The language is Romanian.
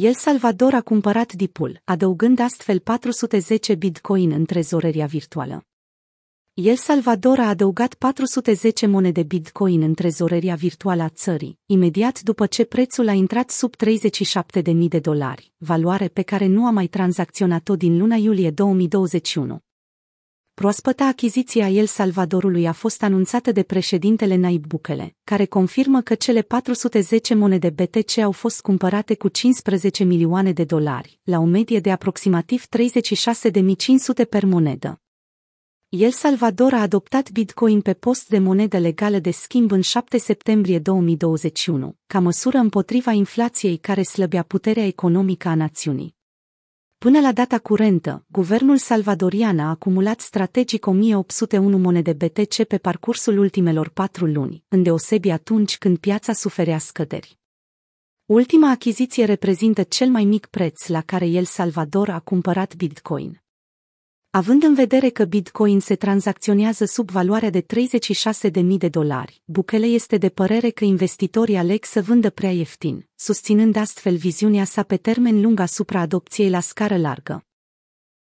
El Salvador a cumpărat Dipul, adăugând astfel 410 bitcoin în trezoreria virtuală. El Salvador a adăugat 410 monede bitcoin în trezoreria virtuală a țării, imediat după ce prețul a intrat sub 37.000 de dolari, valoare pe care nu a mai tranzacționat-o din luna iulie 2021. Proaspăta achiziție a El Salvadorului a fost anunțată de președintele Naib Bukele, care confirmă că cele 410 monede BTC au fost cumpărate cu 15 milioane de dolari, la o medie de aproximativ 36.500 per monedă. El Salvador a adoptat Bitcoin pe post de monedă legală de schimb în 7 septembrie 2021, ca măsură împotriva inflației care slăbea puterea economică a națiunii. Până la data curentă, guvernul salvadorian a acumulat strategic 1801 monede BTC pe parcursul ultimelor patru luni, îndeosebi atunci când piața suferea scăderi. Ultima achiziție reprezintă cel mai mic preț la care El Salvador a cumpărat Bitcoin. Având în vedere că Bitcoin se tranzacționează sub valoarea de 36.000 de dolari, Bukele este de părere că investitorii aleg să vândă prea ieftin, susținând astfel viziunea sa pe termen lung asupra adopției la scară largă.